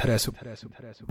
interessu.